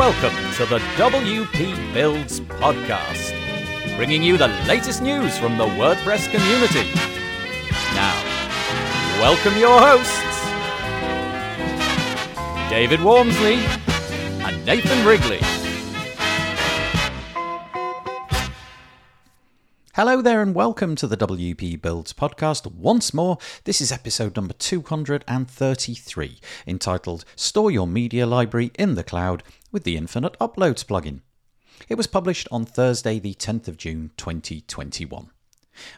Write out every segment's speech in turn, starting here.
Welcome to the WP Builds podcast, bringing you the latest news from the WordPress community. Now, welcome your hosts, David Waumsley and Nathan Wrigley. Hello there, and welcome to the WP Builds podcast once more. This is episode number 233, entitled Store Your Media Library in the Cloud with the Infinite Uploads plugin. It was published on Thursday, the 10th of June 2021.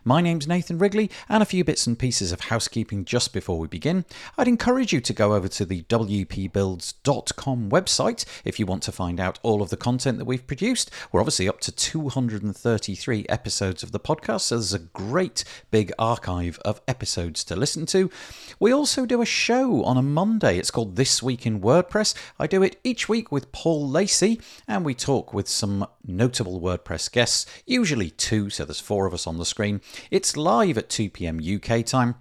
My name's Nathan Wrigley, and a few bits and pieces of housekeeping just before we begin. I'd encourage you to go over to the WPBuilds.com website if you want to find out all of the content that we've produced. We're obviously up to 233 episodes of the podcast, so there's a great big archive of episodes to listen to. We also do a show on a Monday. It's called This Week in WordPress. I do it each week with Paul Lacey, and we talk with some notable WordPress guests, usually two, so there's four of us on the screen. It's live at 2 pm UK time.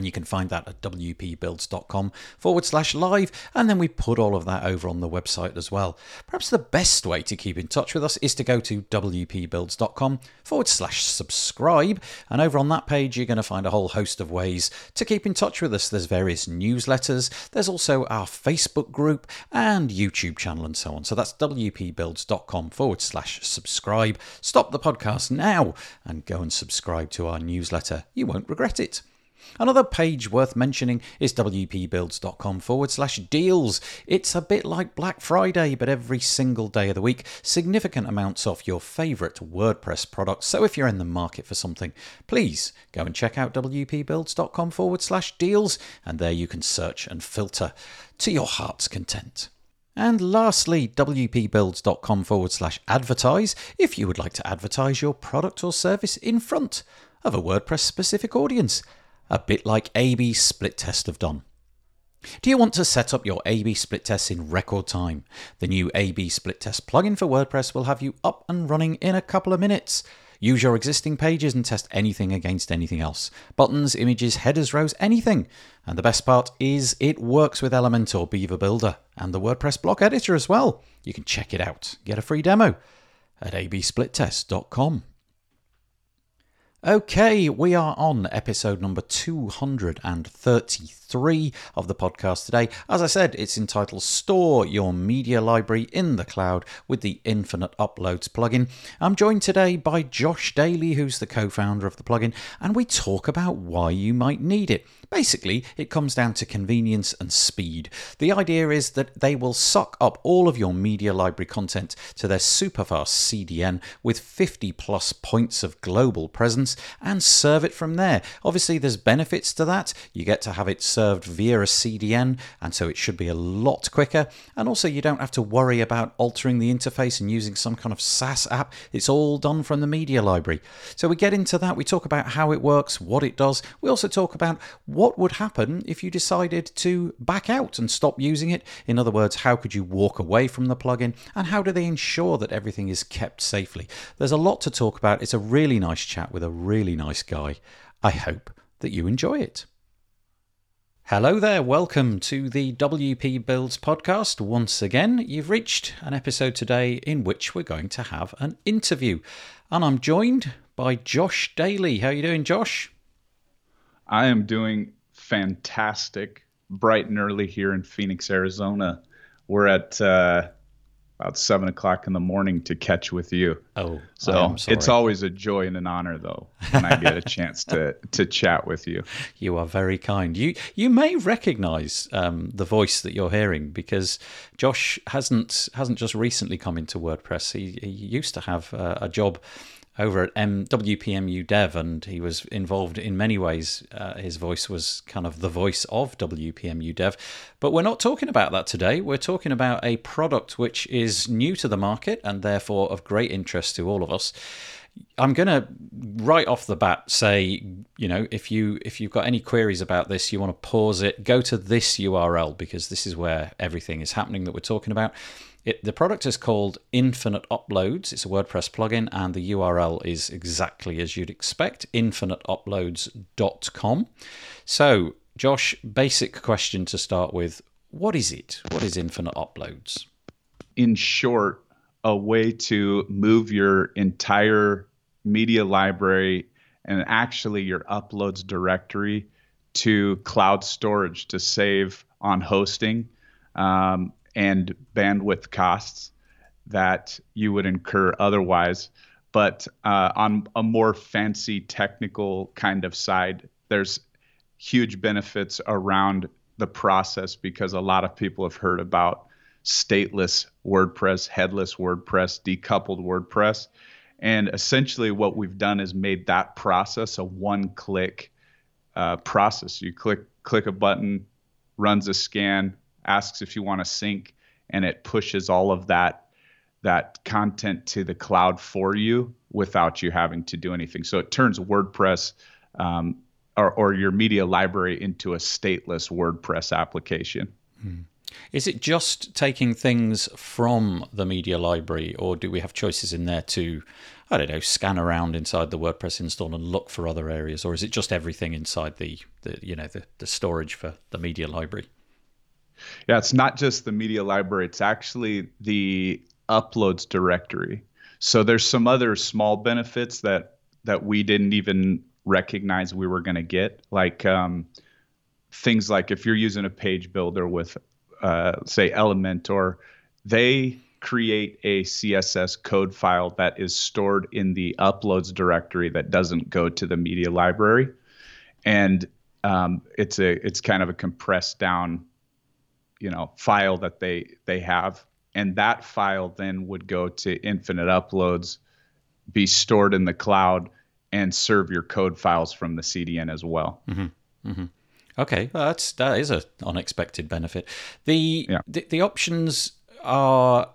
And you can find that at wpbuilds.com forward slash live. And then we put all of that over on the website as well. Perhaps the best way to keep in touch with us is to go to wpbuilds.com forward slash subscribe. And over on that page, you're going to find a whole host of ways to keep in touch with us. There's various newsletters, there's also our Facebook group and YouTube channel and so on. So that's wpbuilds.com forward slash subscribe. Stop the podcast now and go and subscribe to our newsletter. You won't regret it. Another page worth mentioning is wpbuilds.com forward slash deals. It's a bit like Black Friday, but every single day of the week, significant amounts off your favourite WordPress products. So if you're in the market for something, please go and check out wpbuilds.com forward slash deals, and there you can search and filter to your heart's content. And lastly, wpbuilds.com forward slash advertise if you would like to advertise your product or service in front of a WordPress specific audience a bit like A-B split test have done. Do you want to set up your A-B split tests in record time? The new A-B split test plugin for WordPress will have you up and running in a couple of minutes. Use your existing pages and test anything against anything else. Buttons, images, headers, rows, anything. And the best part is it works with Elementor Beaver Builder and the WordPress block editor as well. You can check it out. Get a free demo at absplittest.com. Okay, we are on episode number 233 of the podcast today. As I said, it's entitled Store Your Media Library in the Cloud with the Infinite Uploads plugin. I'm joined today by Josh Dailey, who's the co founder of the plugin, and we talk about why you might need it. Basically, it comes down to convenience and speed. The idea is that they will suck up all of your media library content to their superfast CDN with 50 plus points of global presence and serve it from there. Obviously, there's benefits to that. You get to have it served via a CDN, and so it should be a lot quicker. And also, you don't have to worry about altering the interface and using some kind of SaaS app. It's all done from the media library. So, we get into that. We talk about how it works, what it does. We also talk about what would happen if you decided to back out and stop using it. In other words, how could you walk away from the plugin and how do they ensure that everything is kept safely? There's a lot to talk about. It's a really nice chat with a really nice guy. I hope that you enjoy it. Hello there, welcome to the WP Builds podcast. Once again, you've reached an episode today in which we're going to have an interview. And I'm joined by Josh Dailey. How are you doing, Josh? I am doing fantastic, bright and early here in Phoenix, Arizona. We're at uh, about seven o'clock in the morning to catch with you. Oh, so it's always a joy and an honor, though, when I get a chance to to chat with you. You are very kind. You you may recognise um, the voice that you're hearing because Josh hasn't hasn't just recently come into WordPress. He, he used to have uh, a job over at M- WPMU Dev, and he was involved in many ways. Uh, his voice was kind of the voice of WPMU Dev. But we're not talking about that today. We're talking about a product which is new to the market and therefore of great interest to all of us. I'm going to right off the bat say, you know, if you if you've got any queries about this, you want to pause it, go to this URL because this is where everything is happening that we're talking about. It, the product is called Infinite Uploads. It's a WordPress plugin, and the URL is exactly as you'd expect infiniteuploads.com. So, Josh, basic question to start with What is it? What is Infinite Uploads? in short, a way to move your entire media library and actually your uploads directory to cloud storage to save on hosting um, and bandwidth costs that you would incur otherwise. But uh, on a more fancy technical kind of side, there's huge benefits around the process because a lot of people have heard about stateless WordPress, headless WordPress, decoupled WordPress. And essentially, what we've done is made that process a one click uh, process. You click, click a button, runs a scan, asks if you want to sync, and it pushes all of that that content to the cloud for you without you having to do anything. So it turns WordPress um, or, or your media library into a stateless WordPress application. Hmm. Is it just taking things from the media library, or do we have choices in there to, I don't know, scan around inside the WordPress install and look for other areas, or is it just everything inside the, the you know, the, the storage for the media library? Yeah, it's not just the media library; it's actually the uploads directory. So there's some other small benefits that that we didn't even recognize we were going to get, like um, things like if you're using a page builder with uh, say Elementor, they create a CSS code file that is stored in the uploads directory that doesn't go to the media library, and um, it's a it's kind of a compressed down, you know, file that they they have, and that file then would go to Infinite Uploads, be stored in the cloud, and serve your code files from the CDN as well. Mm-hmm. Mm-hmm. Okay, well, that's that is an unexpected benefit. The, yeah. the the options are.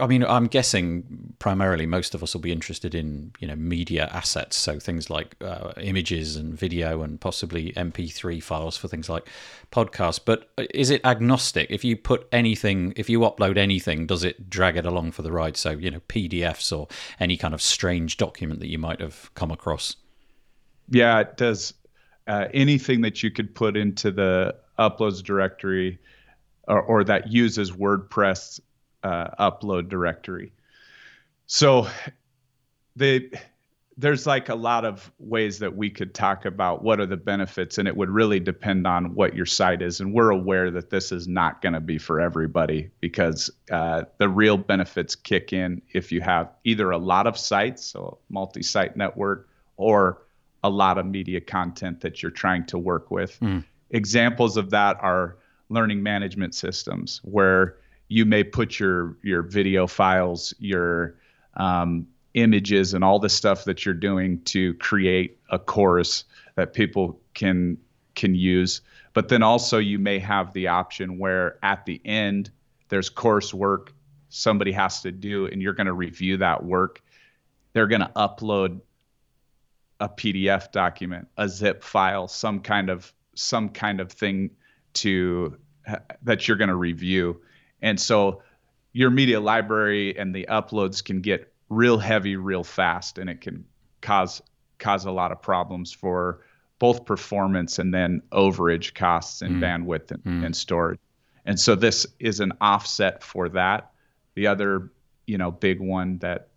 I mean, I'm guessing primarily most of us will be interested in you know media assets, so things like uh, images and video, and possibly MP3 files for things like podcasts. But is it agnostic? If you put anything, if you upload anything, does it drag it along for the ride? So you know PDFs or any kind of strange document that you might have come across. Yeah, it does uh, anything that you could put into the uploads directory or, or that uses WordPress uh, upload directory. So they there's like a lot of ways that we could talk about what are the benefits and it would really depend on what your site is and we're aware that this is not going to be for everybody because uh, the real benefits kick in if you have either a lot of sites so multi-site network or a lot of media content that you're trying to work with. Mm. Examples of that are learning management systems where you may put your your video files, your um, images, and all the stuff that you're doing to create a course that people can can use. But then also you may have the option where at the end there's coursework somebody has to do, and you're going to review that work. They're going to upload a PDF document, a zip file, some kind of some kind of thing to that you're going to review. And so your media library and the uploads can get real heavy real fast and it can cause cause a lot of problems for both performance and then overage costs and mm. bandwidth and, mm. and storage. And so this is an offset for that. The other, you know, big one that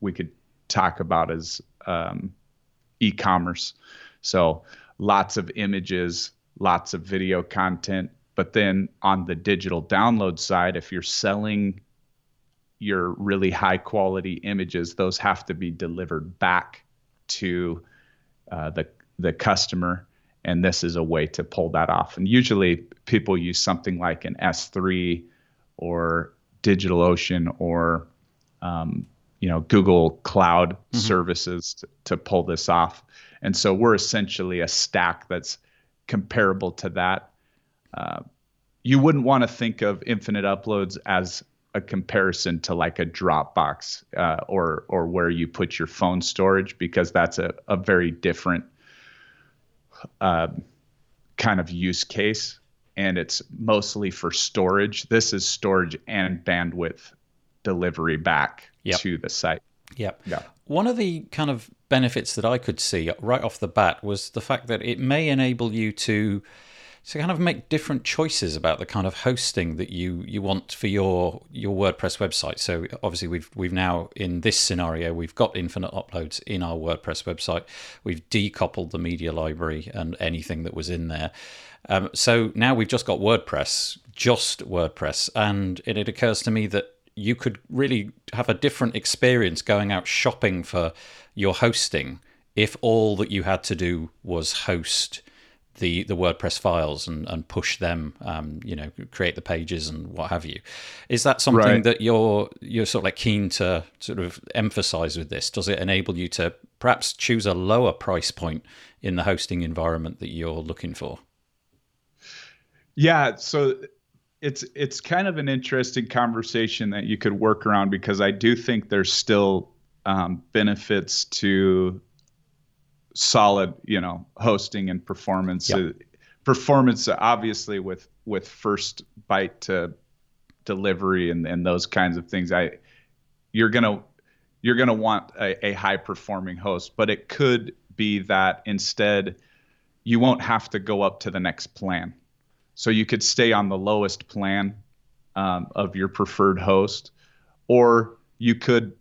we could talk about is um, e-commerce. So lots of images, lots of video content. But then on the digital download side, if you're selling your really high quality images, those have to be delivered back to uh, the the customer, and this is a way to pull that off. And usually, people use something like an S3 or DigitalOcean or um, you know Google Cloud mm-hmm. services to, to, pull this off. And so we're essentially a stack that's comparable to that. Uh, you wouldn't want to think of infinite uploads as a comparison to like a Dropbox uh, or or where you put your phone storage because that's a, a very different uh, kind of use case and it's mostly for storage. This is storage and bandwidth delivery back yep. to the site. Yep. Yeah. One of the kind of benefits that I could see right off the bat was the fact that it may enable you to to kind of make different choices about the kind of hosting that you you want for your your WordPress website. So obviously we've we've now in this scenario we've got infinite uploads in our WordPress website. We've decoupled the media library and anything that was in there. Um, so now we've just got WordPress, just WordPress, and it, it occurs to me that you could really have a different experience going out shopping for your hosting if all that you had to do was host the the WordPress files and, and push them, um, you know, create the pages and what have you. Is that something right. that you're you're sort of like keen to sort of emphasize with this? Does it enable you to perhaps choose a lower price point in the hosting environment that you're looking for? Yeah, so it's it's kind of an interesting conversation that you could work around because I do think there's still um, benefits to solid, you know, hosting and performance. Yep. Uh, performance, obviously, with with first byte to delivery and, and those kinds of things. I you're gonna you're gonna want a, a high performing host, but it could be that instead you won't have to go up to the next plan so you could stay on the lowest plan um, of your preferred host, or you could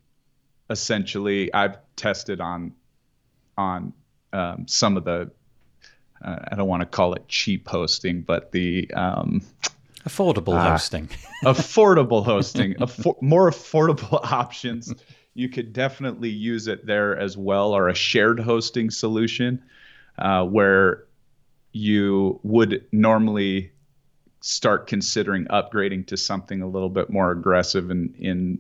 essentially. I've tested on on um, some of the. Uh, I don't want to call it cheap hosting, but the um, affordable uh, hosting. affordable hosting, affor- more affordable options. You could definitely use it there as well, or a shared hosting solution uh, where you would normally start considering upgrading to something a little bit more aggressive in in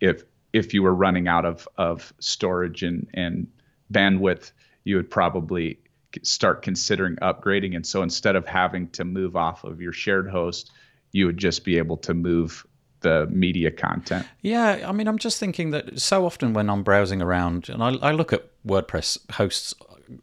if if you were running out of of storage and and bandwidth you would probably start considering upgrading and so instead of having to move off of your shared host you would just be able to move the media content. Yeah, I mean, I'm just thinking that so often when I'm browsing around and I, I look at WordPress hosts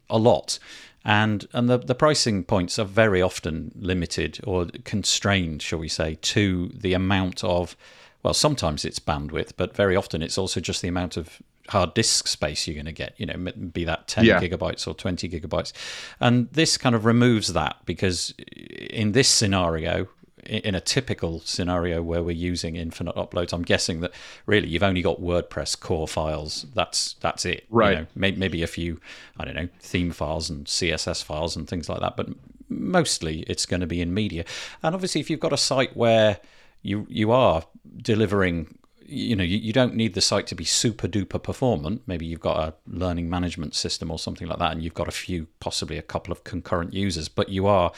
a lot, and and the the pricing points are very often limited or constrained, shall we say, to the amount of well, sometimes it's bandwidth, but very often it's also just the amount of hard disk space you're going to get, you know, be that 10 yeah. gigabytes or 20 gigabytes. And this kind of removes that because eh, in this scenario, in a typical scenario where we're using infinite uploads, I'm guessing that really you've only got WordPress core files. That's that's it. Right. You know, maybe a few, I don't know, theme files and CSS files and things like that. But mostly it's going to be in media. And obviously, if you've got a site where you you are delivering you know you, you don't need the site to be super duper performant maybe you've got a learning management system or something like that and you've got a few possibly a couple of concurrent users but you are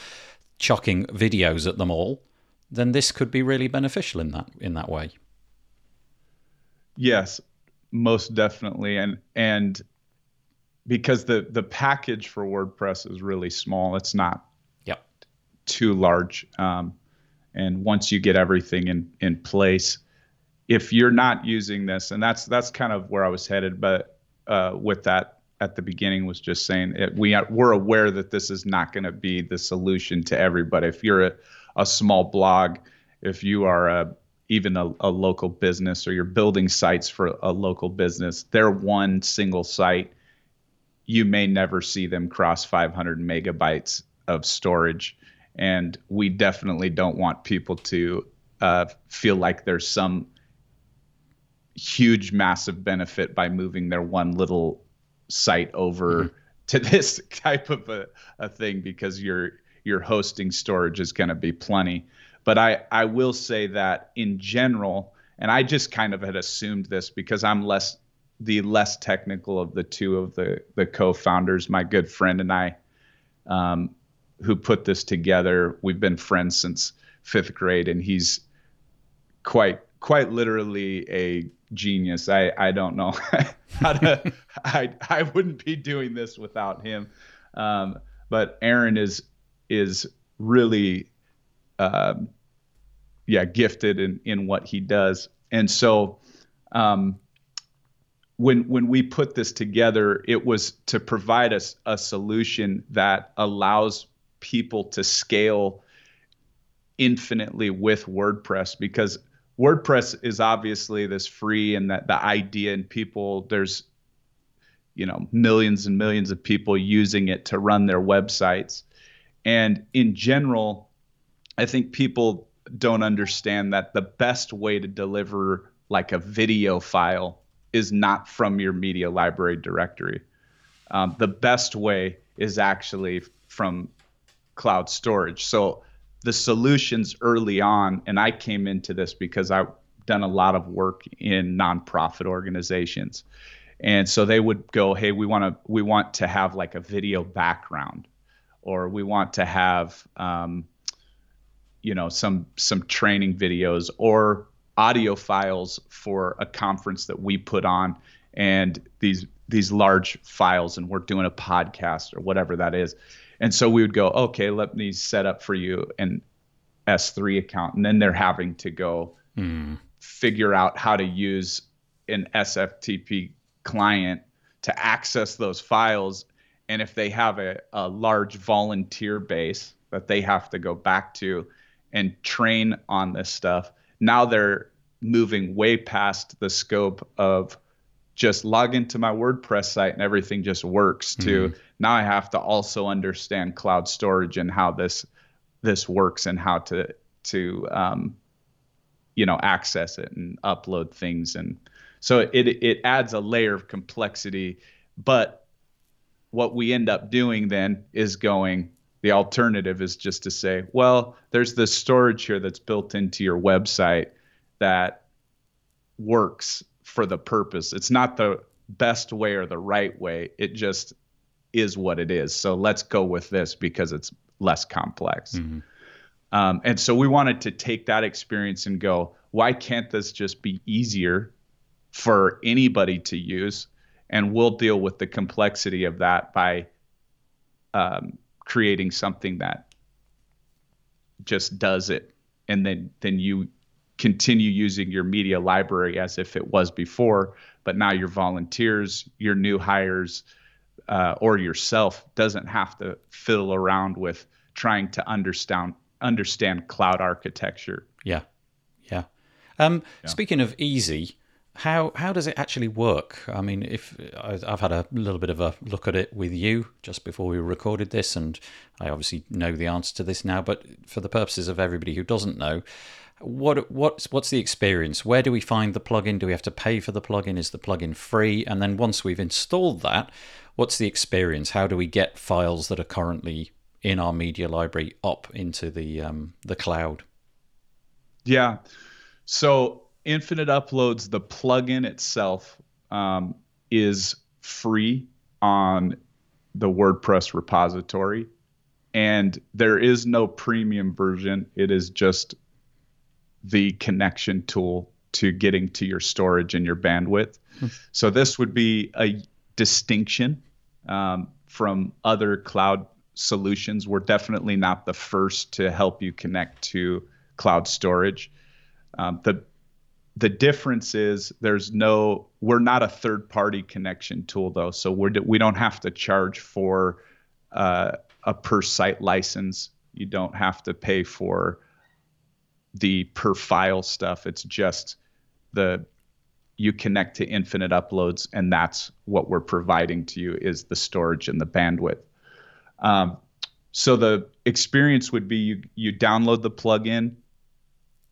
chucking videos at them all then this could be really beneficial in that in that way. Yes, most definitely, and and because the the package for WordPress is really small, it's not yep. too large. Um, and once you get everything in in place, if you're not using this, and that's that's kind of where I was headed, but uh, with that at the beginning was just saying it, we are, we're aware that this is not going to be the solution to everybody. If you're a a small blog, if you are a even a, a, local business or you're building sites for a local business, they're one single site. You may never see them cross 500 megabytes of storage. And we definitely don't want people to uh, feel like there's some huge, massive benefit by moving their one little site over mm-hmm. to this type of a, a thing because you're your hosting storage is going to be plenty. But I, I will say that in general, and I just kind of had assumed this because I'm less the less technical of the two of the the co-founders, my good friend and I, um, who put this together. We've been friends since fifth grade, and he's quite quite literally a genius. I I don't know how to. I I wouldn't be doing this without him. Um, but Aaron is is really, uh, yeah, gifted in in what he does. And so, um, when when we put this together, it was to provide us a, a solution that allows people to scale infinitely with WordPress because WordPress is obviously this free and that the idea and people there's you know millions and millions of people using it to run their websites And in general, I think people don't understand that the best way to deliver like a video file is not from your media library directory. Um, the best way is actually from cloud storage. So the solutions early on, and I came into this because I've done a lot of work in nonprofit organizations. And so they would go, hey, we want to we want to have like a video background, or we want to have um, you know some some training videos or audio files for a conference that we put on and these these large files and we're doing a podcast or whatever that is and so we would go okay let me set up for you an s3 account and then they're having to go mm. figure out how to use an sftp client to access those files and if they have a, a large volunteer base that they have to go back to and train on this stuff. Now they're moving way past the scope of just log into my WordPress site and everything just works to mm-hmm. now I have to also understand cloud storage and how this this works and how to to um, you know access it and upload things and so it it adds a layer of complexity but what we end up doing then is going the alternative is just to say, well, there's this storage here that's built into your website that works for the purpose. It's not the best way or the right way. It just is what it is. So let's go with this because it's less complex. Mm-hmm. Um, and so we wanted to take that experience and go, why can't this just be easier for anybody to use? And we'll deal with the complexity of that by um, creating something that just does it and then then you continue using your media library as if it was before but now your volunteers your new hires uh, or yourself doesn't have to fiddle around with trying to understand understand cloud architecture yeah yeah um, yeah. speaking of easy how how does it actually work? I mean, if I've had a little bit of a look at it with you just before we recorded this, and I obviously know the answer to this now. But for the purposes of everybody who doesn't know, what what's what's the experience? Where do we find the plugin? Do we have to pay for the plugin? Is the plugin free? And then once we've installed that, what's the experience? How do we get files that are currently in our media library up into the um, the cloud? Yeah. So Infinite Uploads, the plugin itself, um, is free on the WordPress repository. And there is no premium version. It is just the connection tool to getting to your storage and your bandwidth. Hmm. So this would be a distinction um, from other cloud solutions. We're definitely not the first to help you connect to cloud storage. Um, the the difference is there's no we're not a third party connection tool though so we're we don't have to charge for uh, a per site license you don't have to pay for the per file stuff. It's just the you connect to infinite uploads and that's what we're providing to you is the storage and the bandwidth. Um, so the experience would be you you download the plugin.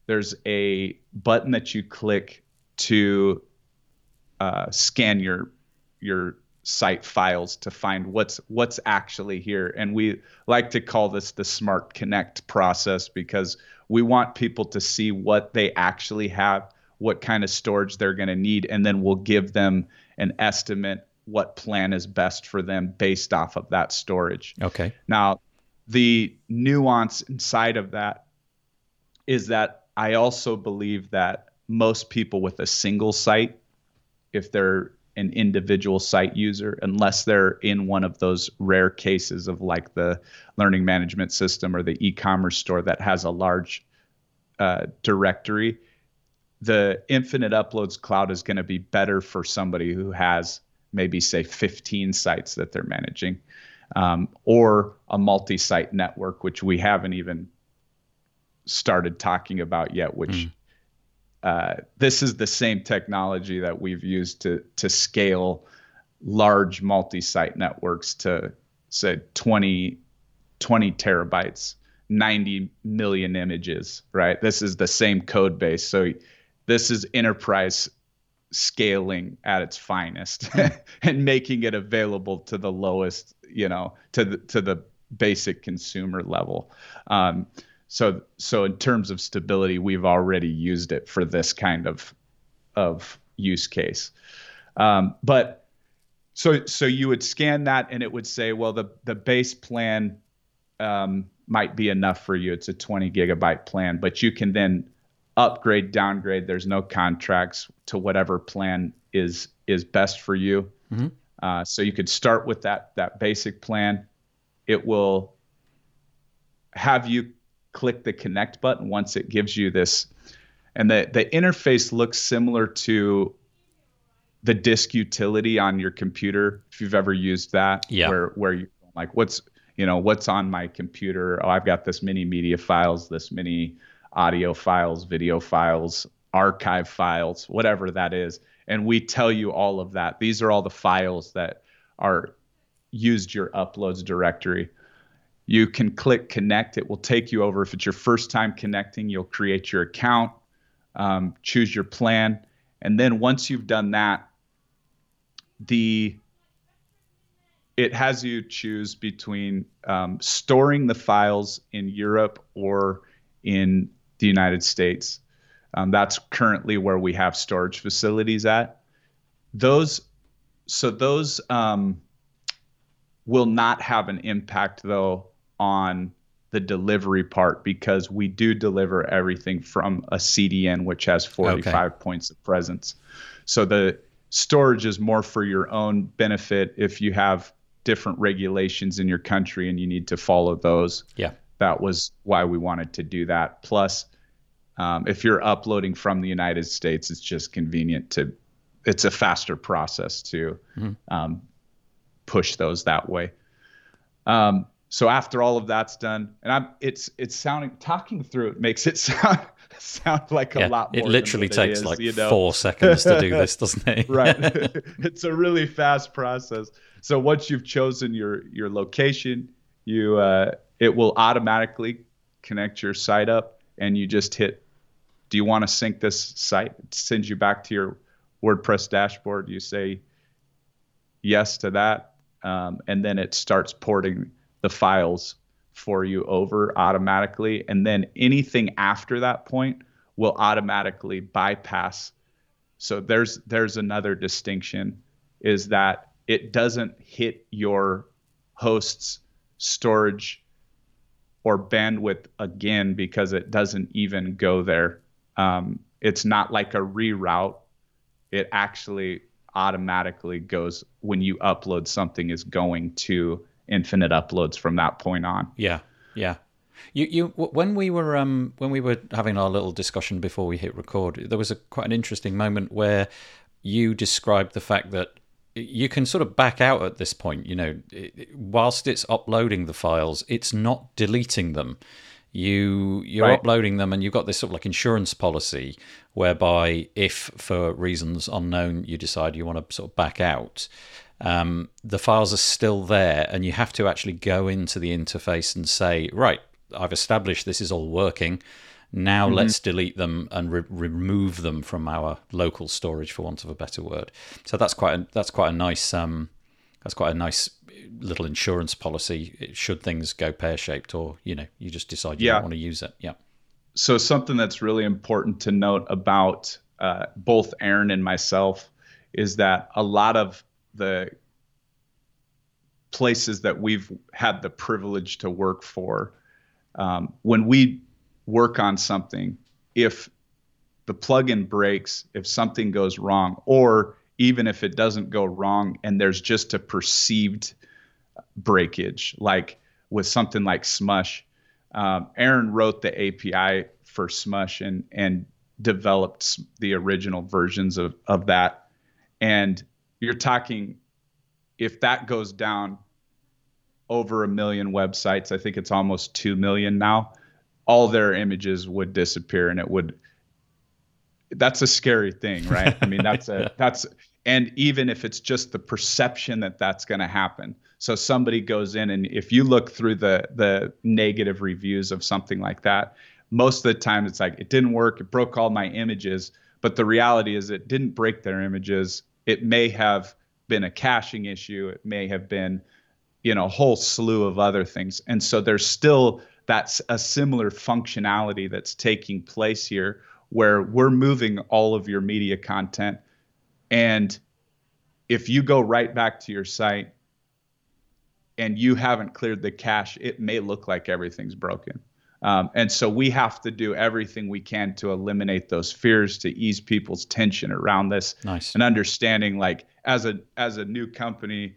There's a button that you click to uh, scan your your site files to find what's what's actually here. And we like to call this the smart connect process because we want people to see what they actually have what kind of storage they're going to need and then we'll give them an estimate what plan is best for them based off of that storage. Okay. Now the nuance inside of that is that I also believe that most people with a single site, if they're an individual site user, unless they're in one of those rare cases of like the learning management system or the e commerce store that has a large uh, directory, the infinite uploads cloud is going to be better for somebody who has maybe, say, 15 sites that they're managing. Um, or a multi site network, which we haven't even started talking about yet, which mm. Uh, this is the same technology that we've used to to scale large multi-site networks to say 20 20 terabytes, 90 million images, right? This is the same code base. So this is enterprise scaling at its finest and making it available to the lowest, you know, to the to the basic consumer level. Um, so so in terms of stability, we've already used it for this kind of of use case. Um, but so so you would scan that and it would say, well, the the base plan um, might be enough for you. It's a 20 gigabyte plan, but you can then upgrade, downgrade. There's no contracts to whatever plan is is best for you. Mm-hmm. Uh, so you could start with that that basic plan. It will have you click the connect button once it gives you this, and the the interface looks similar to the disk utility on your computer if you've ever used that. Yeah. Where where you like what's you know what's on my computer. Oh, I've got this many media files, this many audio files, video files, archive files, whatever that is. And we tell you all of that. These are all the files that are used your uploads directory. You can click connect. It will take you over. If it's your first time connecting, you'll create your account, um, choose your plan. And then once you've done that, the it has you choose between um, storing the files in Europe or in the United States. Um, that's currently where we have storage facilities at. Those, so those um, will not have an impact though on the delivery part because we do deliver everything from a CDN, which has 45 okay. points of presence. So the storage is more for your own benefit if you have different regulations in your country and you need to follow those. Yeah that was why we wanted to do that. Plus, um, if you're uploading from the United States, it's just convenient to, it's a faster process to mm-hmm. um, push those that way. Um, so after all of that's done, and I'm, it's it's sounding talking through it makes it sound sound like a lot more. It literally takes it is, like you know? four seconds to do this, doesn't it? right. it's a really fast process. So once you've chosen your your location, you uh, it will automatically connect your site up and you just hit do you want to sync this site it sends you back to your wordpress dashboard you say yes to that um, and then it starts porting the files for you over automatically and then anything after that point will automatically bypass so there's there's another distinction is that it doesn't hit your host's storage or bandwidth again because it doesn't even go there. Um, it's not like a reroute. It actually automatically goes when you upload something is going to infinite uploads from that point on. Yeah, yeah. You, you, when we were um, when we were having our little discussion before we hit record, there was a quite an interesting moment where you described the fact that you can sort of back out at this point. You know, whilst it's uploading the files, it's not deleting them. You you're right. uploading them, and you've got this sort of like insurance policy whereby, if for reasons unknown you decide you want to sort of back out, um, the files are still there, and you have to actually go into the interface and say, right, I've established this is all working. Now mm-hmm. let's delete them and re- remove them from our local storage, for want of a better word. So that's quite a, that's quite a nice um, that's quite a nice little insurance policy. Should things go pear shaped, or you know, you just decide you yeah. don't want to use it. Yeah. So something that's really important to note about uh, both Aaron and myself is that a lot of the places that we've had the privilege to work for, um, when we work on something if the plugin breaks, if something goes wrong, or even if it doesn't go wrong and there's just a perceived breakage, like with something like Smush. Um, Aaron wrote the API for Smush and and developed the original versions of of that. And you're talking if that goes down over a million websites, I think it's almost two million now all their images would disappear and it would that's a scary thing right? I mean that's a that's and even if it's just the perception that that's going to happen. So somebody goes in and if you look through the the negative reviews of something like that, most of the time it's like it didn't work, it broke all my images, but the reality is it didn't break their images. It may have been a caching issue, it may have been you know a whole slew of other things. And so there's still that's a similar functionality that's taking place here where we're moving all of your media content and if you go right back to your site and you haven't cleared the cache, it may look like everything's broken. Um, and so we have to do everything we can to eliminate those fears, to ease people's tension around this, nice. and understanding like as a as a new company,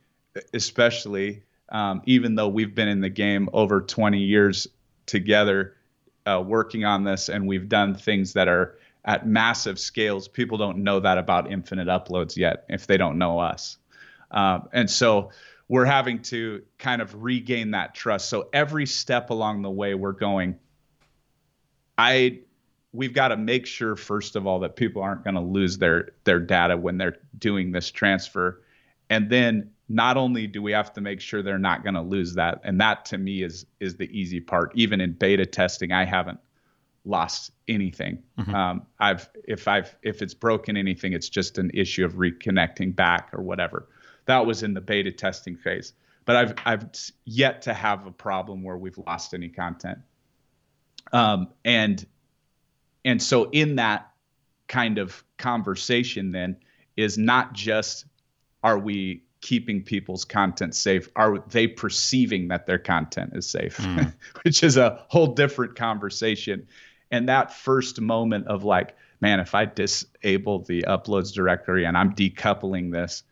especially um, even though we've been in the game over 20 years together, uh, working on this, and we've done things that are at massive scales. People don't know that about infinite uploads yet if they don't know us. Um, and so we're having to kind of regain that trust. So every step along the way we're going, I we've got to make sure first of all that people aren't going to lose their their data when they're doing this transfer. And then not only do we have to make sure they're not going to lose that, and that to me is is the easy part. Even in beta testing, I haven't lost anything. Mm-hmm. Um, I've if I've if it's broken anything, it's just an issue of reconnecting back or whatever. That was in the beta testing phase, but I've I've yet to have a problem where we've lost any content. Um, and and so in that kind of conversation, then is not just are we keeping people's content safe? Are they perceiving that their content is safe? Mm. Which is a whole different conversation and that first moment of like man if i disable the uploads directory and i'm decoupling this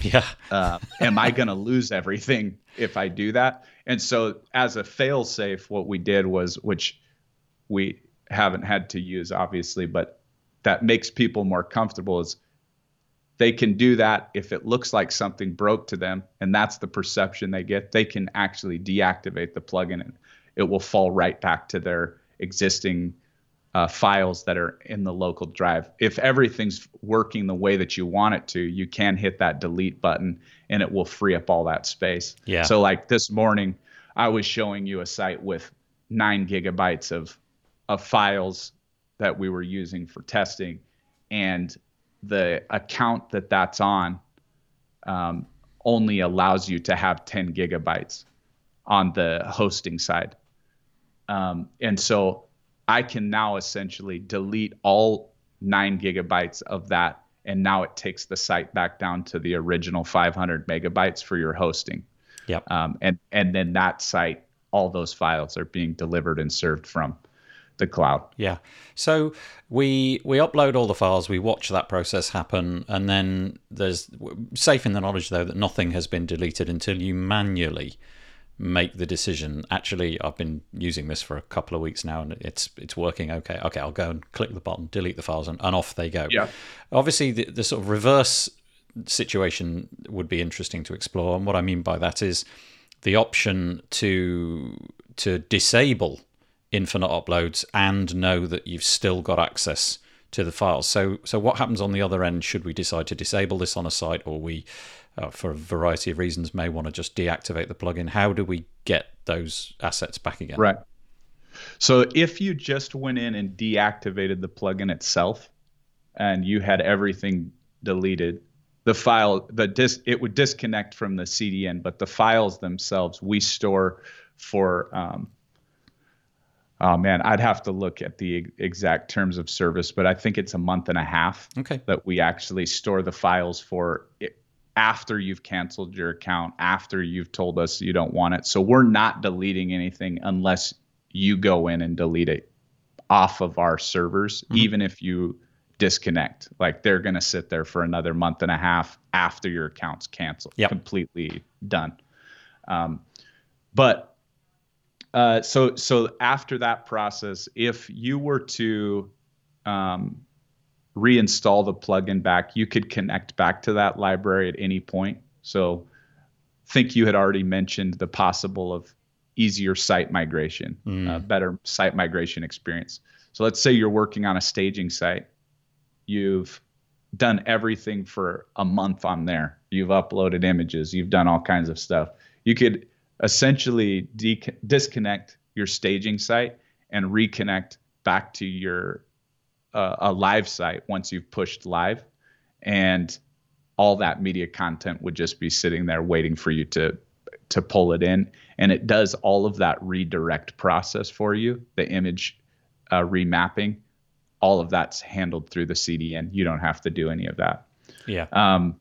yeah. Uh, am i going to lose everything if i do that? And so as a fail safe what we did was which we haven't had to use obviously but that makes people more comfortable is they can do that if it looks like something broke to them and that's the perception they get. They can actually deactivate the plugin and it will fall right back to their existing uh, files that are in the local drive. If everything's working the way that you want it to, you can hit that delete button and it will free up all that space. Yeah. So like this morning, I was showing you a site with nine gigabytes of of files that we were using for testing, and the account that that's on um, only allows you to have 10 gigabytes on the hosting side. Um, and so I can now essentially delete all nine gigabytes of that. And now it takes the site back down to the original 500 megabytes for your hosting. Yep. Um, and, and then that site, all those files are being delivered and served from the cloud. Yeah. So we we upload all the files, we watch that process happen, and then there's safe in the knowledge though that nothing has been deleted until you manually make the decision. Actually, I've been using this for a couple of weeks now, and it's it's working okay. Okay, I'll go and click the button, delete the files, and, and off they go. Yeah. Obviously, the, the sort of reverse situation would be interesting to explore, and what I mean by that is the option to to disable infinite uploads and know that you've still got access to the files. So so what happens on the other end should we decide to disable this on a site or we uh, for a variety of reasons, may want to just deactivate the plugin. How do we get those assets back again? Right. So if you just went in and deactivated the plugin itself, and you had everything deleted, the file the dis it would disconnect from the CDN, but the files themselves we store for. Um, oh man, I'd have to look at the exact terms of service, but I think it's a month and a half okay. that we actually store the files for after you've canceled your account, after you've told us you don't want it. So we're not deleting anything unless you go in and delete it off of our servers, mm-hmm. even if you disconnect. Like they're going to sit there for another month and a half after your account's canceled, yep. completely done. Um, but uh, so so after that process, if you were to um, reinstall the plugin back, you could connect back to that library at any point. So think you had already mentioned the possible of easier site migration, mm. uh, better site migration experience. So let's say you're working on a staging site. You've done everything for a month on there. You've uploaded images, you've done all kinds of stuff. You could essentially de- disconnect your staging site and reconnect back to your uh, a live site once you've pushed live and all that media content would just be sitting there waiting for you to to pull it in. And it does all of that redirect process for you the image uh, remapping all of that's handled through the cdn you don't have to do any of that. Yeah. Um,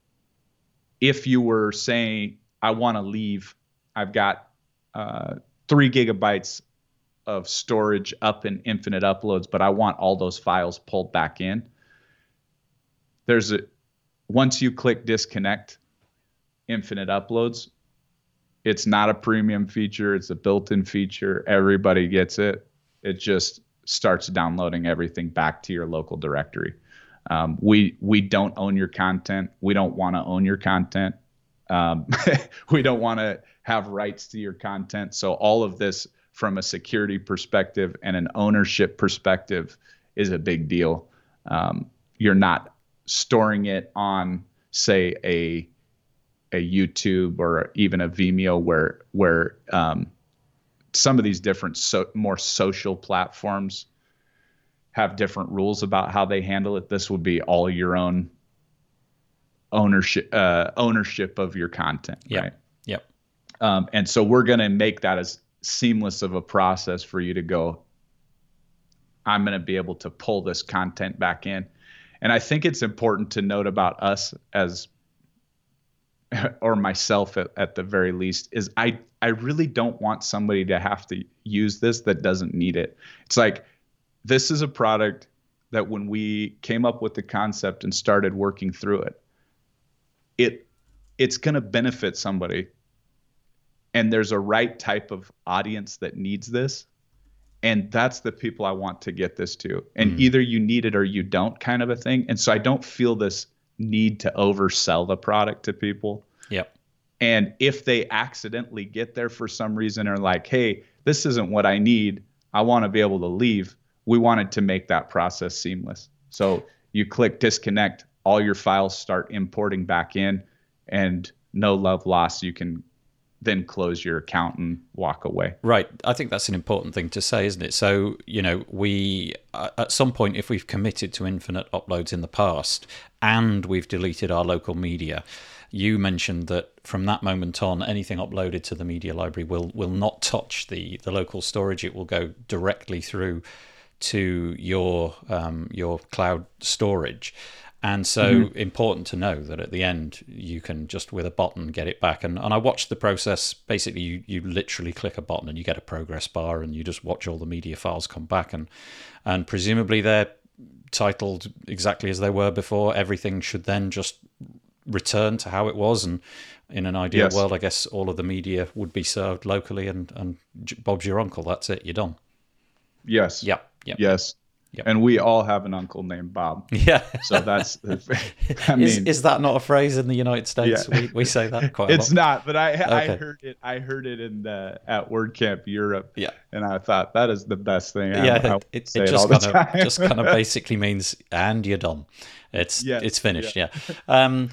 if you were saying i want to leave i've got uh, three gigabytes of storage up and infinite uploads but i want all those files pulled back in there's a once you click disconnect infinite uploads, it's not a premium feature, it's a built-in feature. Everybody gets it. It just starts downloading everything back to your local directory. Um, we we don't own your content. We don't want to own your content. Um, we don't want to have rights to your content. So all of this, from a security perspective and an ownership perspective, is a big deal. Um, you're not storing it on say a a YouTube or even a Vimeo where where um, some of these different so, more social platforms have different rules about how they handle it. This would be all your own ownership uh, ownership of your content, yep. right? Yep. Um, and so we're going to make that as seamless of a process for you to go. I'm going to be able to pull this content back in and I think it's important to note about us as or myself at, at, the very least is I I really don't want somebody to have to use this that doesn't need it. It's like this is a product that when we came up with the concept and started working through it, it it's going to benefit somebody. And there's a right type of audience that needs this and that's the people I want to get this to. And mm. either you need it or you don't, kind of a thing. And so I don't feel this need to oversell the product to people. Yep. And if they accidentally get there for some reason or like, hey, this isn't what I need, I want to be able to leave. We wanted to make that process seamless. So you click disconnect, all your files start importing back in, and no love lost. You can then close your account and walk away. Right. I think that's an important thing to say, isn't it? So, you know, we, uh, at some point, if we've committed to infinite uploads in the past and we've deleted our local media, you mentioned that from that moment on, anything uploaded to the media library will, will not touch the, the local storage. It will go directly through to your um, your cloud storage. And so mm-hmm. important to know that at the end you can just with a button get it back. And, and I watched the process. Basically, you, you literally click a button and you get a progress bar, and you just watch all the media files come back. And and presumably they're titled exactly as they were before. Everything should then just return to how it was. And in an ideal yes. world, I guess all of the media would be served locally. And and Bob's your uncle. That's it. You're done. Yes. Yep. Yep. Yes. Yep. And we all have an uncle named Bob. Yeah. So that's, I mean, is, is that not a phrase in the United States? Yeah. We, we say that quite It's lot. not, but I, okay. I heard it, I heard it in the, at WordCamp Europe. Yeah. And I thought that is the best thing. Yeah. I, I it, it, it just kind of, just kind of basically means, and you're done. It's yes, it's finished. Yeah. yeah. Um,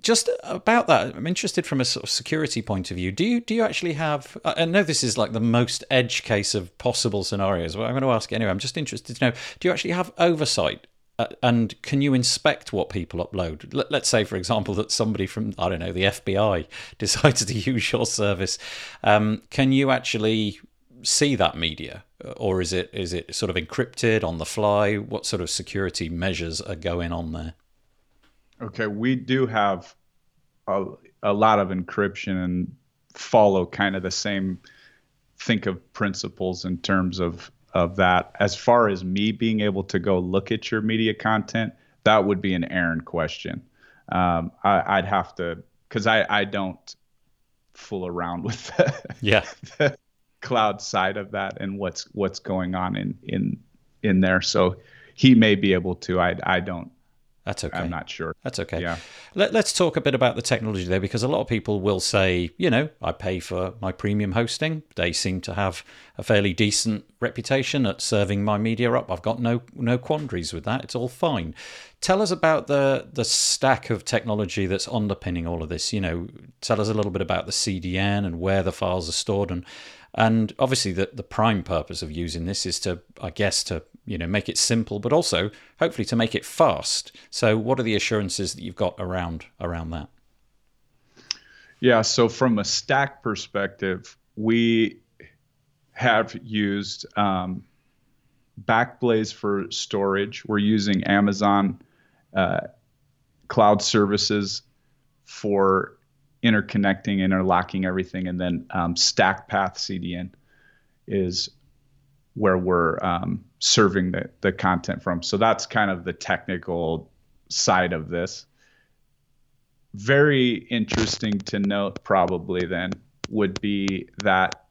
just about that, I'm interested from a sort of security point of view. Do you do you actually have? I know this is like the most edge case of possible scenarios. But I'm going to ask anyway. I'm just interested to know: Do you actually have oversight? Uh, and can you inspect what people upload? Let, let's say, for example, that somebody from I don't know the FBI decides to use your service. Um, can you actually see that media, or is it is it sort of encrypted on the fly? What sort of security measures are going on there? Okay, we do have a, a lot of encryption and follow kind of the same think of principles in terms of of that. As far as me being able to go look at your media content, that would be an Aaron question. Um, I, would have to because I I don't fool around with the, yeah the, cloud side of that and what's what's going on in in in there. So he may be able to. I I don't That's okay. I'm not sure. That's okay. Yeah. Let, us talk a bit about the technology there because a lot of people will say, you know, I pay for my premium hosting. They seem to have a fairly decent reputation at serving my media up. I've got no no quandaries with that. It's all fine. Tell us about the the stack of technology that's underpinning all of this. You know, tell us a little bit about the CDN and where the files are stored and and obviously, the, the prime purpose of using this is to, I guess, to you know make it simple, but also hopefully to make it fast. So, what are the assurances that you've got around around that? Yeah. So, from a stack perspective, we have used um, Backblaze for storage. We're using Amazon uh, cloud services for interconnecting, interlocking everything, and then um, StackPath CDN is where we're um, serving the, the content from. So that's kind of the technical side of this. Very interesting to note, probably then, would be that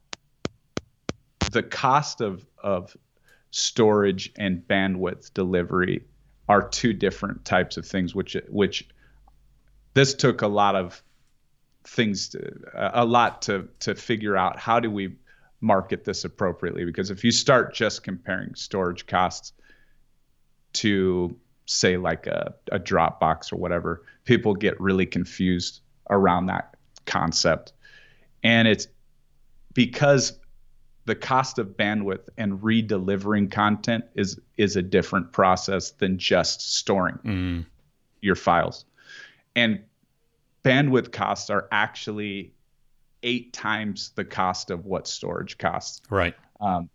the cost of, of storage and bandwidth delivery are two different types of things, which which this took a lot of things to, a lot to to figure out. How do we market this appropriately? Because if you start just comparing storage costs to say like a, a dropbox or whatever people get really confused around that concept. And it's because the cost of bandwidth and redelivering content is is a different process than just storing mm. your files. And bandwidth costs are actually eight times the cost of what storage costs. Right. Um,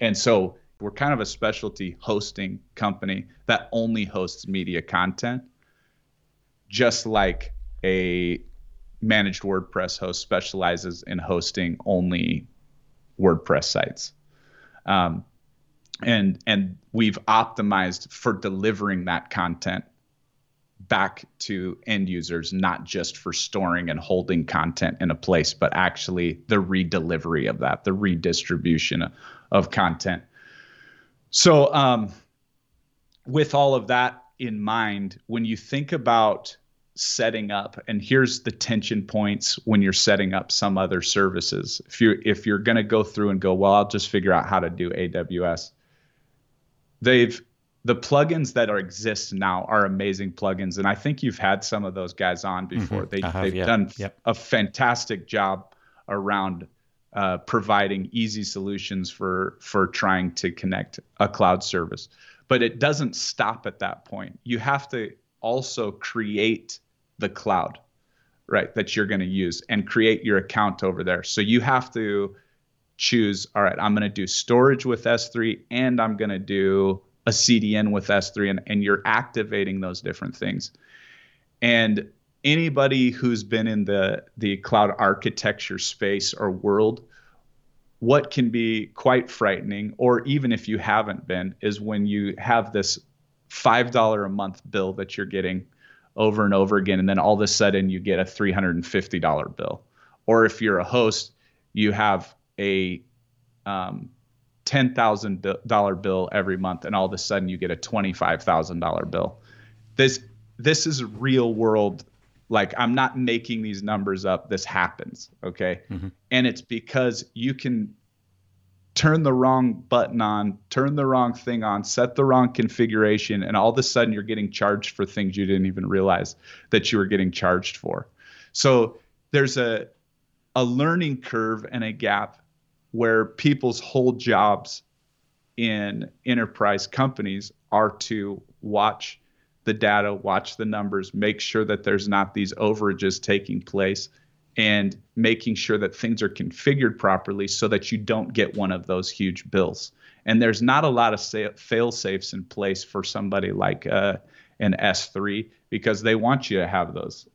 and so we're kind of a specialty hosting company that only hosts media content, just like a managed WordPress host specializes in hosting only WordPress sites. Um, and and we've optimized for delivering that content back to end users, not just for storing and holding content in a place, but actually the redelivery of that, the redistribution of content. So, um, with all of that in mind, when you think about setting up, and here's the tension points when you're setting up some other services. If you if you're going to go through and go, well, I'll just figure out how to do AWS. They've the plugins that are exist now are amazing plugins, and I think you've had some of those guys on mm-hmm. before. Mm-hmm. They, have, they've yeah. done yep. a fantastic job around uh, providing easy solutions for for trying to connect a cloud service. But it doesn't stop at that point. You have to also create the cloud, right, that you're going to use and create your account over there. So you have to choose. All right, I'm going to do storage with S3, and I'm going to do a CDN with S3 and, and you're activating those different things. And anybody who's been in the the cloud architecture space or world, what can be quite frightening, or even if you haven't been, is when you have this five dollar a month bill that you're getting over and over again, and then all of a sudden you get a three hundred and fifty dollar bill. Or if you're a host, you have a um, ten thousand dollar bill every month, and all of a sudden you get a twenty five thousand dollar bill. This this is real world. Like I'm not making these numbers up. This happens, okay? Mm-hmm. And it's because you can turn the wrong button on, turn the wrong thing on, set the wrong configuration, and all of a sudden you're getting charged for things you didn't even realize that you were getting charged for. So there's a a learning curve and a gap where people's whole jobs in enterprise companies are to watch the data, watch the numbers, make sure that there's not these overages taking place, and making sure that things are configured properly so that you don't get one of those huge bills. And there's not a lot of fail safes in place for somebody like uh, an S3 because they want you to have those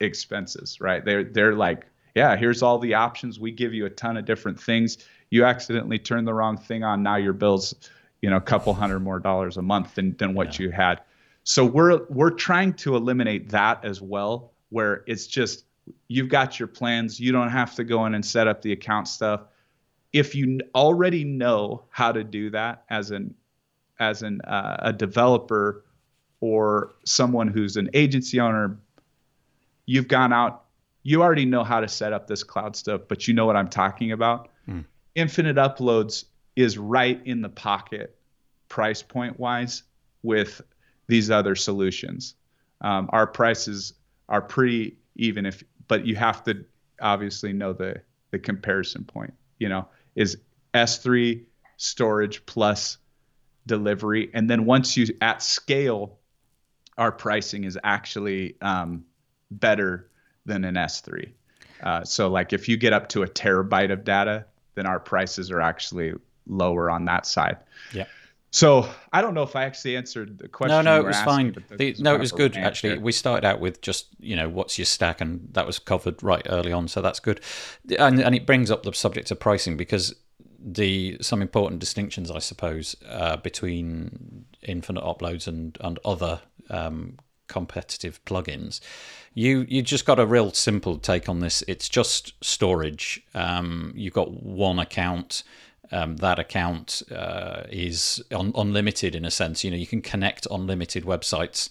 expenses, right? They're they're like yeah, here's all the options. We give you a ton of different things. You accidentally turn the wrong thing on. Now your bill's, you know, a couple hundred more dollars a month than, than what yeah. you had. So we're we're trying to eliminate that as well, where it's just you've got your plans. You don't have to go in and set up the account stuff. If you already know how to do that as an as an uh, a developer or someone who's an agency owner, you've gone out, you already know how to set up this cloud stuff, but you know what I'm talking about. Mm. Infinite uploads is right in the pocket price point wise with these other solutions. Um, our prices are pretty even if but you have to obviously know the the comparison point you know is s3 storage plus delivery and then once you at scale our pricing is actually um, better than an s3 uh, so like if you get up to a terabyte of data then our prices are actually lower on that side yeah so I don't know if I actually answered the question. No, no, it was fine. The, no, it was good actually. We started out with just you know what's your stack, and that was covered right early on, so that's good. And and it brings up the subject of pricing because the some important distinctions, I suppose, uh, between infinite uploads and and other um, competitive plugins. You you just got a real simple take on this. It's just storage. Um, you've got one account um, that account uh, is un- unlimited in a sense. You know, you can connect unlimited websites.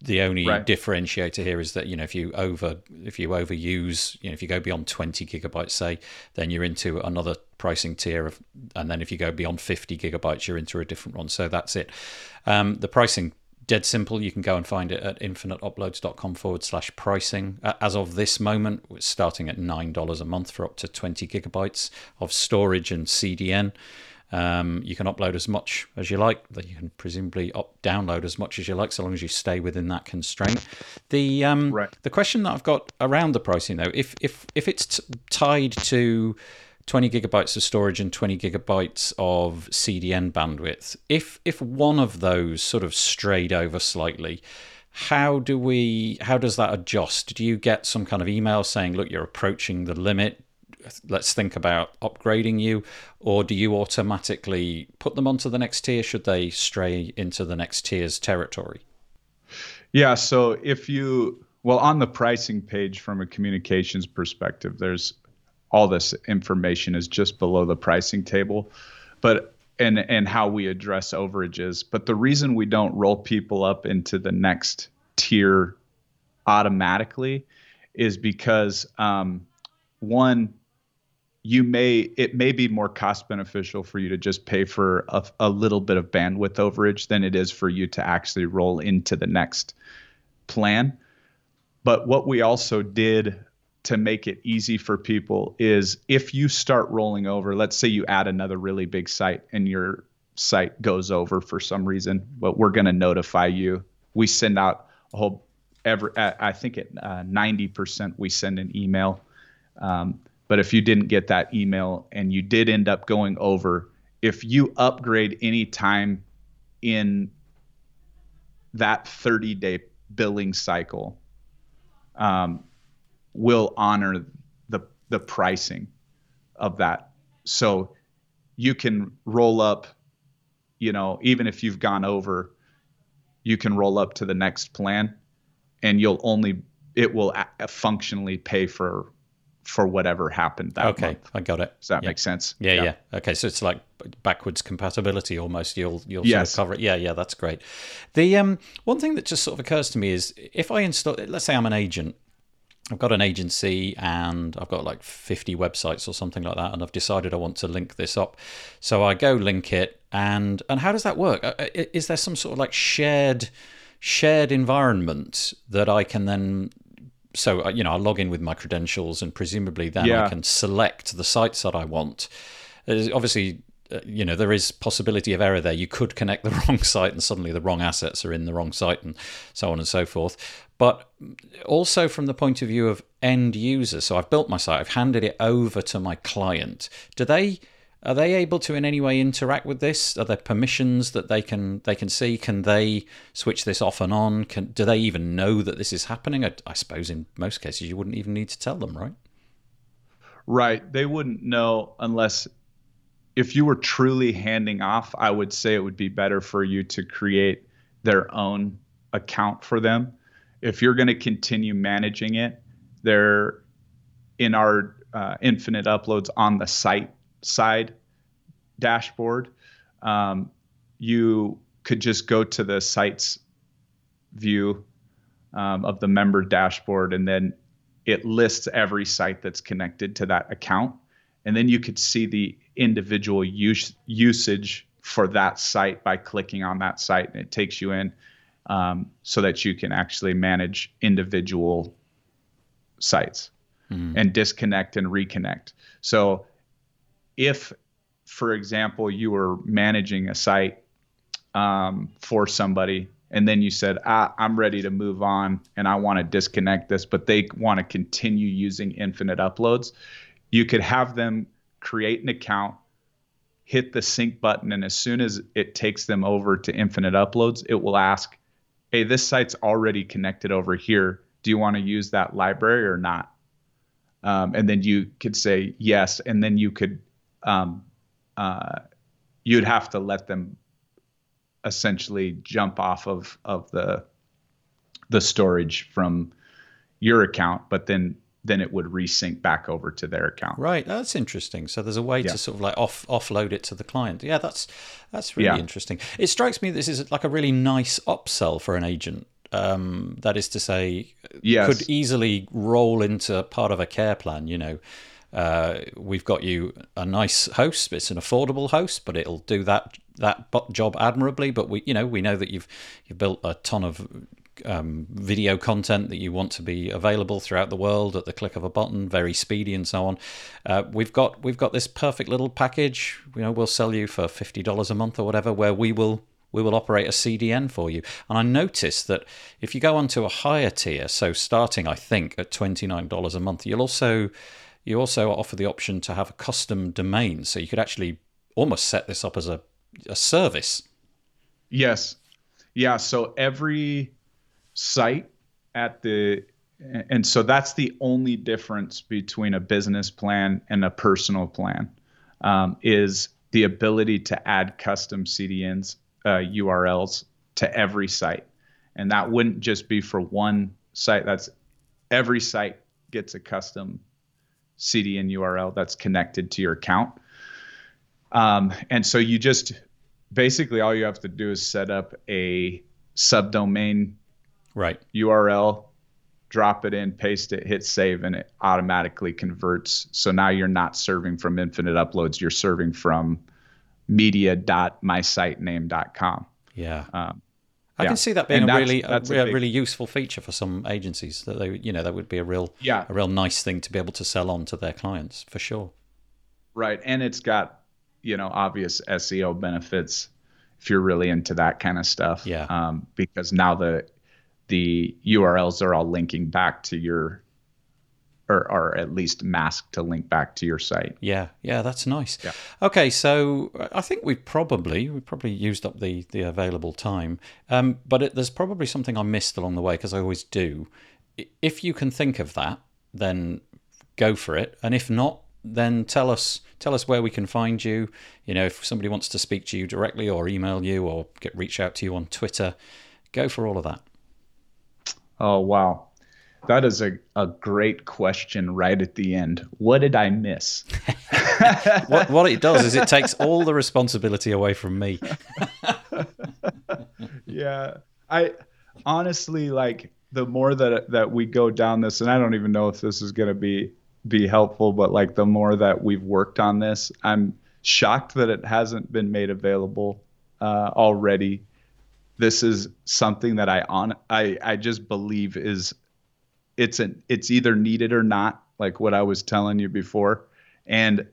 The only right. differentiator here is that you know if you over if you overuse you know if you go beyond 20 gigabytes say then you're into another pricing tier of and then if you go beyond 50 gigabytes you're into a different one so that's it um, the pricing dead simple. You can go and find it at infiniteuploads.com forward slash pricing. As of this moment, it's starting at $9 a month for up to 20 gigabytes of storage and CDN. Um, you can upload as much as you like. You can presumably up, download as much as you like, so long as you stay within that constraint. The um, right. the question that I've got around the pricing though, if if if it's t- tied to 20 gigabytes of storage and 20 gigabytes of CDN bandwidth. If if one of those sort of strayed over slightly, how do we how does that adjust? Do you get some kind of email saying, "Look, you're approaching the limit. Let's think about upgrading you," or do you automatically put them onto the next tier should they stray into the next tier's territory? Yeah, so if you well on the pricing page from a communications perspective, there's all this information is just below the pricing table. But and and how we address overages. But the reason we don't roll people up into the next tier automatically is because um, one, you may it may be more cost beneficial for you to just pay for a, a little bit of bandwidth overage than it is for you to actually roll into the next plan. But what we also did to make it easy for people is if you start rolling over, let's say you add another really big site and your site goes over for some reason, but we're going to notify you. We send out a whole every I think at uh, 90% we send an email. Um, but if you didn't get that email and you did end up going over, if you upgrade any time in that 30 day billing cycle, um, will honor the the pricing of that. So you can roll up, you know, even if you've gone over, you can roll up to the next plan, and you'll only it will functionally pay for for whatever happened that okay month. i got it does that yeah. make sense yeah, yeah, yeah okay so it's like backwards compatibility almost you'll you'll yes. sort of cover it yeah yeah that's great the um one thing that just sort of occurs to me is if i install let's say i'm an agent I've got an agency and I've got like 50 websites or something like that, and I've decided I want to link this up. So I go link it, and and how does that work? Uh, uh, is there some sort of like shared shared environment that I can then so uh, you know I log in with my credentials and presumably then yeah. I can select the sites that I want. obviously, Uh, you know there is possibility of error there. You could connect the wrong site and suddenly the wrong assets are in the wrong site and so on and so forth but also from the point of view of end users. So I've built my site, I've handed it over to my client. Do they are they able to in any way interact with this? Are there permissions that they can they can see? Can they switch this off and on? Can do they even know that this is happening? I, I suppose in most cases you wouldn't even need to tell them, right? Right. They wouldn't know unless if you were truly handing off, I would say it would be better for you to create their own account for them if you're going to continue managing it, they're in our uh, infinite uploads on the site side dashboard. Um, you could just go to the site's view um, of the member dashboard, and then it lists every site that's connected to that account. And then you could see the individual use, usage for that site by clicking on that site, and it takes you in um, so that you can actually manage individual sites mm. and disconnect and reconnect. So, if, for example, you were managing a site um, for somebody and then you said, ah, I'm ready to move on and I want to disconnect this, but they want to continue using infinite uploads, you could have them create an account, hit the sync button, and as soon as it takes them over to infinite uploads, it will ask, hey, this site's already connected over here. Do you want to use that library or not? Um, and then you could say yes, and then you could um, uh, you'd have to let them essentially jump off of of the the storage from your account, but then then it would resync back over to their account. Right, that's interesting. So there's a way yeah. to sort of like off offload it to the client. Yeah, that's that's really yeah. interesting. It strikes me this is like a really nice upsell for an agent. Um, that is to say, yes. could easily roll into part of a care plan. You know, uh, we've got you a nice host. It's an affordable host, but it'll do that that job admirably. But we, you know, we know that you've you've built a ton of um, video content that you want to be available throughout the world at the click of a button, very speedy and so on. Uh, we've got we've got this perfect little package. You know, we'll sell you for fifty dollars a month or whatever, where we will we will operate a CDN for you. And I noticed that if you go onto a higher tier, so starting I think at twenty nine dollars a month, you'll also you also offer the option to have a custom domain, so you could actually almost set this up as a, a service. Yes. Yeah. So every site at the and so that's the only difference between a business plan and a personal plan um, is the ability to add custom CDNs uh, URLs to every site, and that wouldn't just be for one site. That's every site gets a custom CDN URL that's connected to your account. Um, and so you just basically all you have to do is set up a subdomain right URL, drop it in, paste it, hit save, and it automatically converts. So now you're not serving from infinite uploads, you're serving from media.mysitename.com. Yeah. Um, I yeah. can see that being and a really a, a, big, really useful feature for some agencies that they you know that would be a real yeah. a real nice thing to be able to sell on to their clients for sure. Right, and it's got you know obvious SEO benefits if you're really into that kind of stuff. Yeah. Um, because now the the URLs are all linking back to your or, or at least masked to link back to your site. Yeah, yeah, that's nice. Yeah. Okay, so I think we probably we probably used up the the available time, um, but it, there's probably something I missed along the way because I always do. If you can think of that, then go for it, and if not, then tell us tell us where we can find you. You know, if somebody wants to speak to you directly or email you or get reach out to you on Twitter, go for all of that. Oh wow. That is a, a great question right at the end. What did I miss? what, what it does is it takes all the responsibility away from me. yeah. I honestly like the more that that we go down this and I don't even know if this is going to be be helpful but like the more that we've worked on this, I'm shocked that it hasn't been made available uh, already. This is something that I on I I just believe is it's an it's either needed or not, like what I was telling you before. And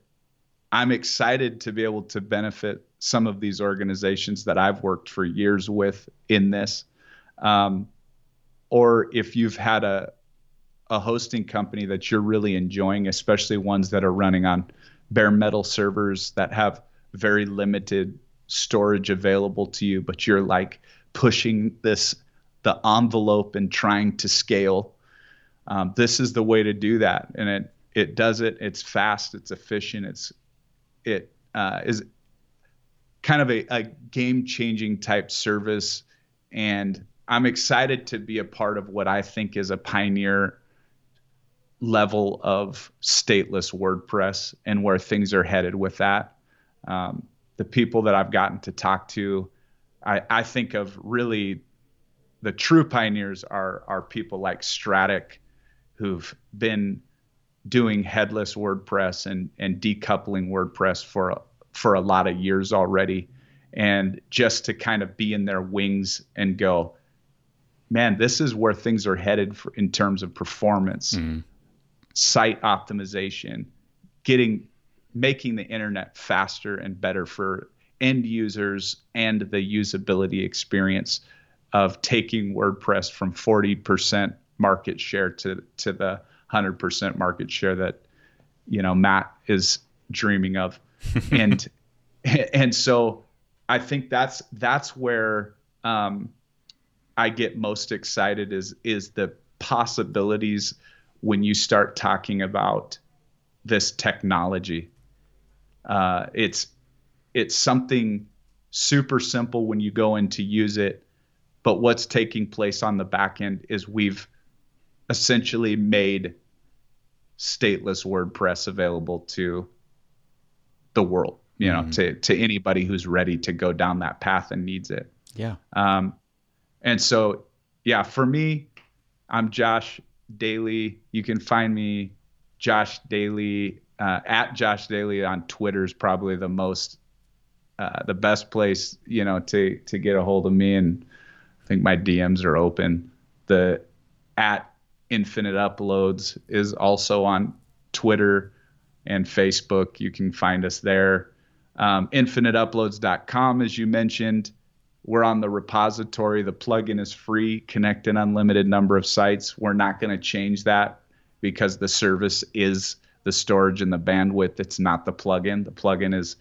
I'm excited to be able to benefit some of these organizations that I've worked for years with in this. Um, or if you've had a a hosting company that you're really enjoying, especially ones that are running on bare metal servers that have very limited storage available to you, but you're like pushing this the envelope and trying to scale. Um, this is the way to do that and it it does it. It's fast. It's efficient. It's it uh, is kind of a, a game changing type service and i'm excited to be a part of what i think is a pioneer level of stateless wordpress and where things are headed with that. Um, the people that i've gotten to talk to I, I think of really the true pioneers are are people like Strattic, who've been doing headless WordPress and and decoupling WordPress for for a lot of years already, and just to kind of be in their wings and go, man, this is where things are headed for, in terms of performance, mm. site optimization, getting making the internet faster and better for end users and the usability experience of taking WordPress from 40% market share to to the 100% market share that you know Matt is dreaming of and and so I think that's that's where um, I get most excited is is the possibilities when you start talking about this technology. Uh, it's it's something super simple when you go in to use it, but what's taking place on the back end is we've essentially made stateless WordPress available to the world, you know, mm-hmm. to to anybody who's ready to go down that path and needs it. Yeah. Um, and so, yeah, for me, I'm Josh Dailey. You can find me Josh Dailey uh, at Josh Dailey on Twitter is probably the most uh, the best place you know to to get a hold of me and I think my DMs are open. The at Infinite Uploads is also on Twitter and Facebook. You can find us there. Um, infiniteuploads.com, as you mentioned. We're on the repository. The plugin is free. Connect an unlimited number of sites. We're not going to change that because the service is the storage and the bandwidth. It's not the plugin. The plugin is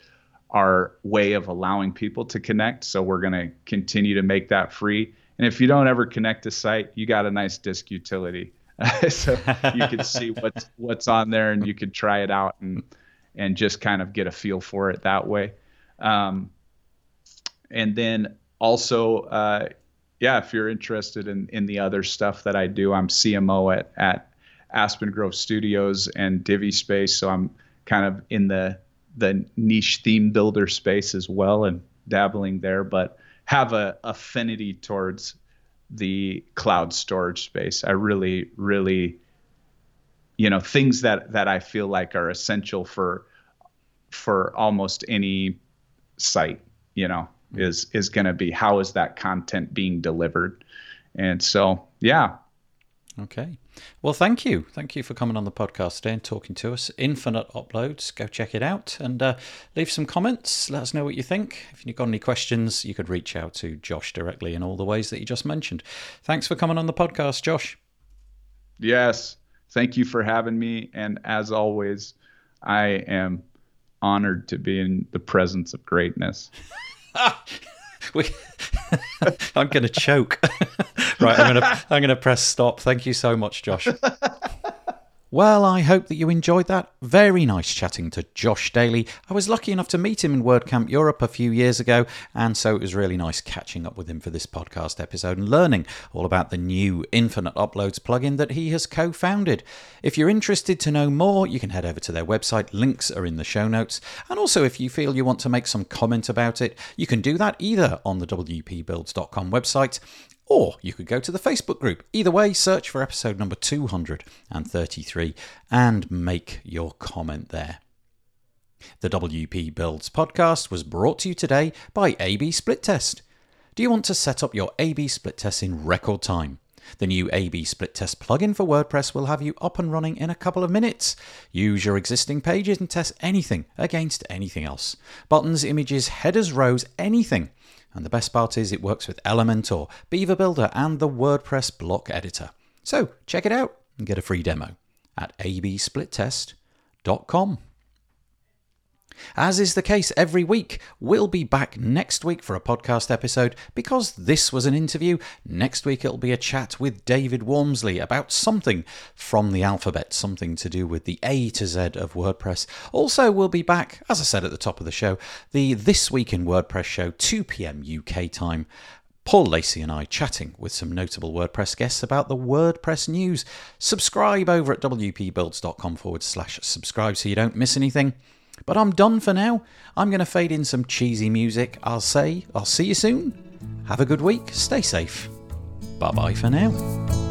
our way of allowing people to connect. So we're going to continue to make that free. And if you don't ever connect a site, you got a nice disk utility. so you can see what's what's on there and you can try it out and and just kind of get a feel for it that way. Um, and then also, uh, yeah, if you're interested in in the other stuff that I do, I'm CMO at at Aspen Grove Studios and Divi Space, so I'm kind of in the the niche theme builder space as well and dabbling there, but have a affinity towards the cloud storage space. I really, really, you know, things that that I feel like are essential for for almost any site, you know, mm-hmm. is is going to be how is that content being delivered, and so yeah. Okay. Well, thank you. Thank you for coming on the podcast today and talking to us. Infinite Uploads. Go check it out and uh, leave some comments. Let us know what you think. If you've got any questions, you could reach out to Josh directly in all the ways that you just mentioned. Thanks for coming on the podcast, Josh. Yes. Thank you for having me. And as always, I am honored to be in the presence of greatness. we, I'm going to choke. right, I'm going to I'm going to press stop. Thank you so much, Josh. Well, I hope that you enjoyed that. Very nice chatting to Josh Dailey. I was lucky enough to meet him in WordCamp Europe a few years ago, and so it was really nice catching up with him for this podcast episode and learning all about the new Infinite Uploads plugin that he has co founded. If you're interested to know more, you can head over to their website. Links are in the show notes. And also, if you feel you want to make some comment about it, you can do that either on the WPBuilds.com website or you could go to the Facebook group. Either way, search for episode number 233 and make your comment there. The WP Builds podcast was brought to you today by AB Split Test. Do you want to set up your AB Split Test in record time? The new AB Split Test plugin for WordPress will have you up and running in a couple of minutes. Use your existing pages and test anything against anything else. Buttons, images, headers, rows, anything. And the best part is it works with Elementor, Beaver Builder, and the WordPress block editor. So check it out and get a free demo at absplittest.com. As is the case every week, we'll be back next week for a podcast episode because this was an interview. Next week it'll be a chat with David Waumsley about something from the alphabet, something to do with the A to Z of WordPress. Also, we'll be back, as I said at the top of the show, the This Week in WordPress show, 2 pm UK time. Paul Lacey and I chatting with some notable WordPress guests about the WordPress news. Subscribe over at wpbuilds.com forward slash subscribe so you don't miss anything. But I'm done for now. I'm going to fade in some cheesy music. I'll say, I'll see you soon. Have a good week. Stay safe. Bye bye for now.